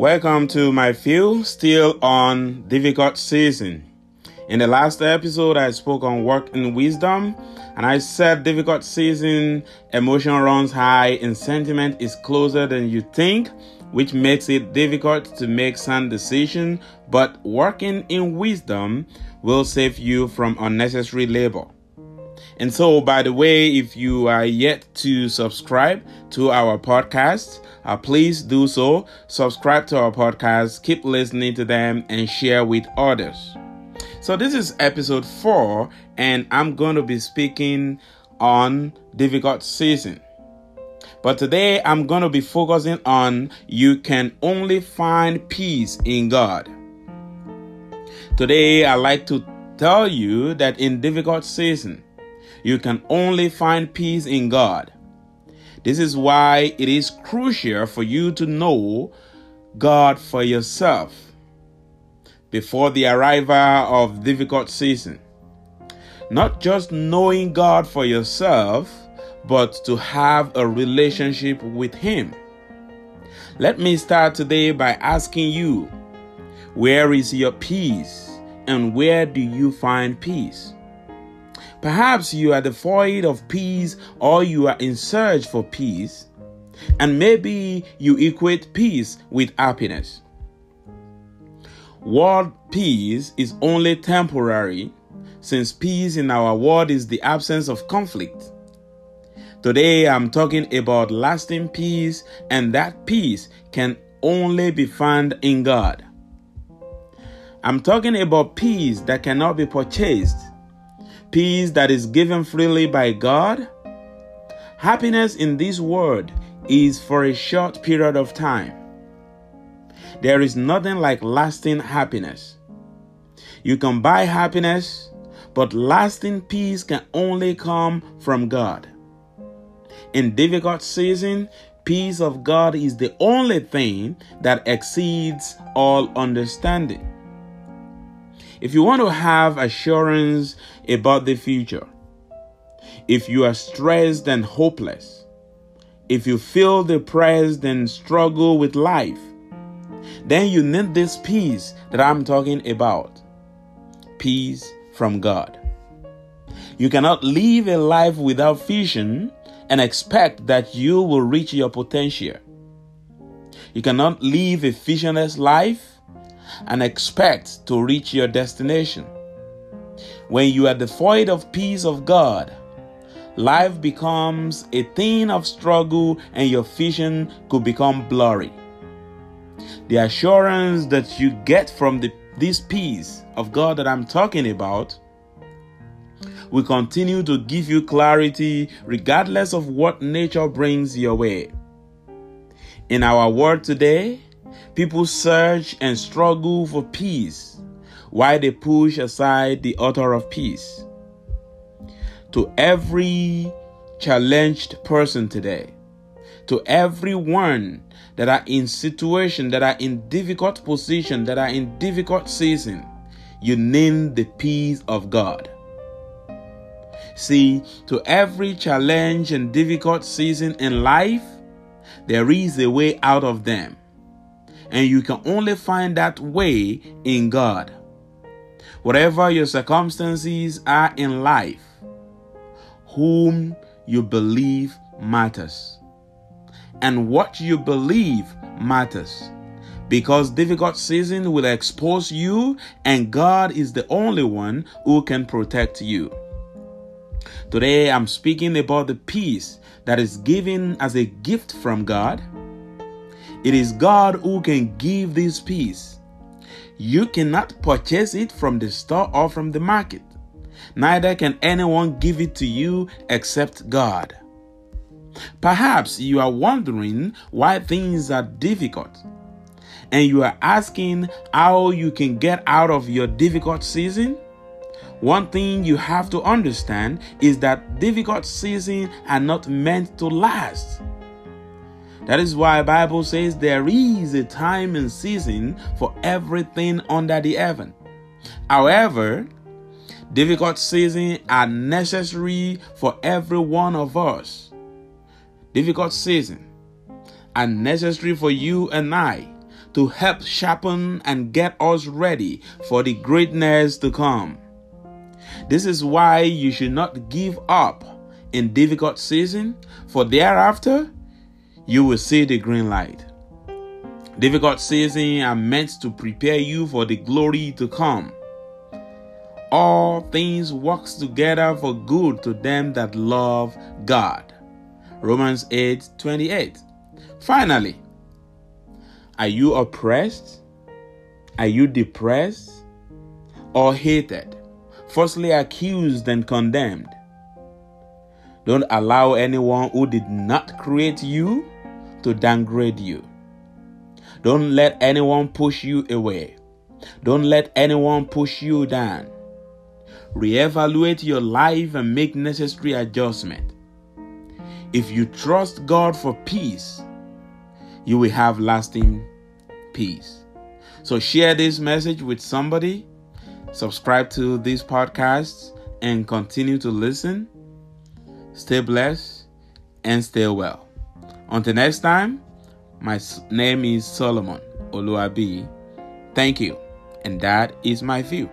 Welcome to my few still on difficult season. In the last episode, I spoke on work and wisdom, and I said difficult season, emotion runs high, and sentiment is closer than you think, which makes it difficult to make sound decision. But working in wisdom will save you from unnecessary labor. And so, by the way, if you are yet to subscribe to our podcast, uh, please do so. Subscribe to our podcast, keep listening to them, and share with others. So, this is episode four, and I'm going to be speaking on difficult season. But today, I'm going to be focusing on you can only find peace in God. Today, I like to tell you that in difficult season, you can only find peace in God. This is why it is crucial for you to know God for yourself before the arrival of difficult season. Not just knowing God for yourself, but to have a relationship with Him. Let me start today by asking you, where is your peace and where do you find peace? Perhaps you are devoid of peace or you are in search for peace, and maybe you equate peace with happiness. World peace is only temporary since peace in our world is the absence of conflict. Today I'm talking about lasting peace, and that peace can only be found in God. I'm talking about peace that cannot be purchased peace that is given freely by God. Happiness in this world is for a short period of time. There is nothing like lasting happiness. You can buy happiness, but lasting peace can only come from God. In difficult season, peace of God is the only thing that exceeds all understanding. If you want to have assurance about the future, if you are stressed and hopeless, if you feel depressed and struggle with life, then you need this peace that I'm talking about peace from God. You cannot live a life without vision and expect that you will reach your potential. You cannot live a visionless life and expect to reach your destination. When you are devoid of peace of God, life becomes a thing of struggle and your vision could become blurry. The assurance that you get from the, this peace of God that I'm talking about will continue to give you clarity regardless of what nature brings your way. In our world today, People search and struggle for peace while they push aside the author of peace. To every challenged person today, to everyone that are in situation, that are in difficult position, that are in difficult season, you name the peace of God. See, to every challenge and difficult season in life, there is a way out of them. And you can only find that way in God. Whatever your circumstances are in life, whom you believe matters. And what you believe matters. Because difficult season will expose you, and God is the only one who can protect you. Today, I'm speaking about the peace that is given as a gift from God it is God who can give this peace. You cannot purchase it from the store or from the market. Neither can anyone give it to you except God. Perhaps you are wondering why things are difficult and you are asking how you can get out of your difficult season. One thing you have to understand is that difficult seasons are not meant to last. That is why Bible says there is a time and season for everything under the heaven. However, difficult seasons are necessary for every one of us. Difficult seasons are necessary for you and I to help sharpen and get us ready for the greatness to come. This is why you should not give up in difficult season, for thereafter you will see the green light. Difficult seasons are meant to prepare you for the glory to come. All things works together for good to them that love God. Romans 8 28. Finally, are you oppressed? Are you depressed or hated? Falsely accused and condemned? Don't allow anyone who did not create you to downgrade you. Don't let anyone push you away. Don't let anyone push you down. Reevaluate your life and make necessary adjustment. If you trust God for peace, you will have lasting peace. So share this message with somebody, subscribe to these podcasts, and continue to listen. Stay blessed and stay well. Until next time, my name is Solomon Oluabi. Thank you, and that is my view.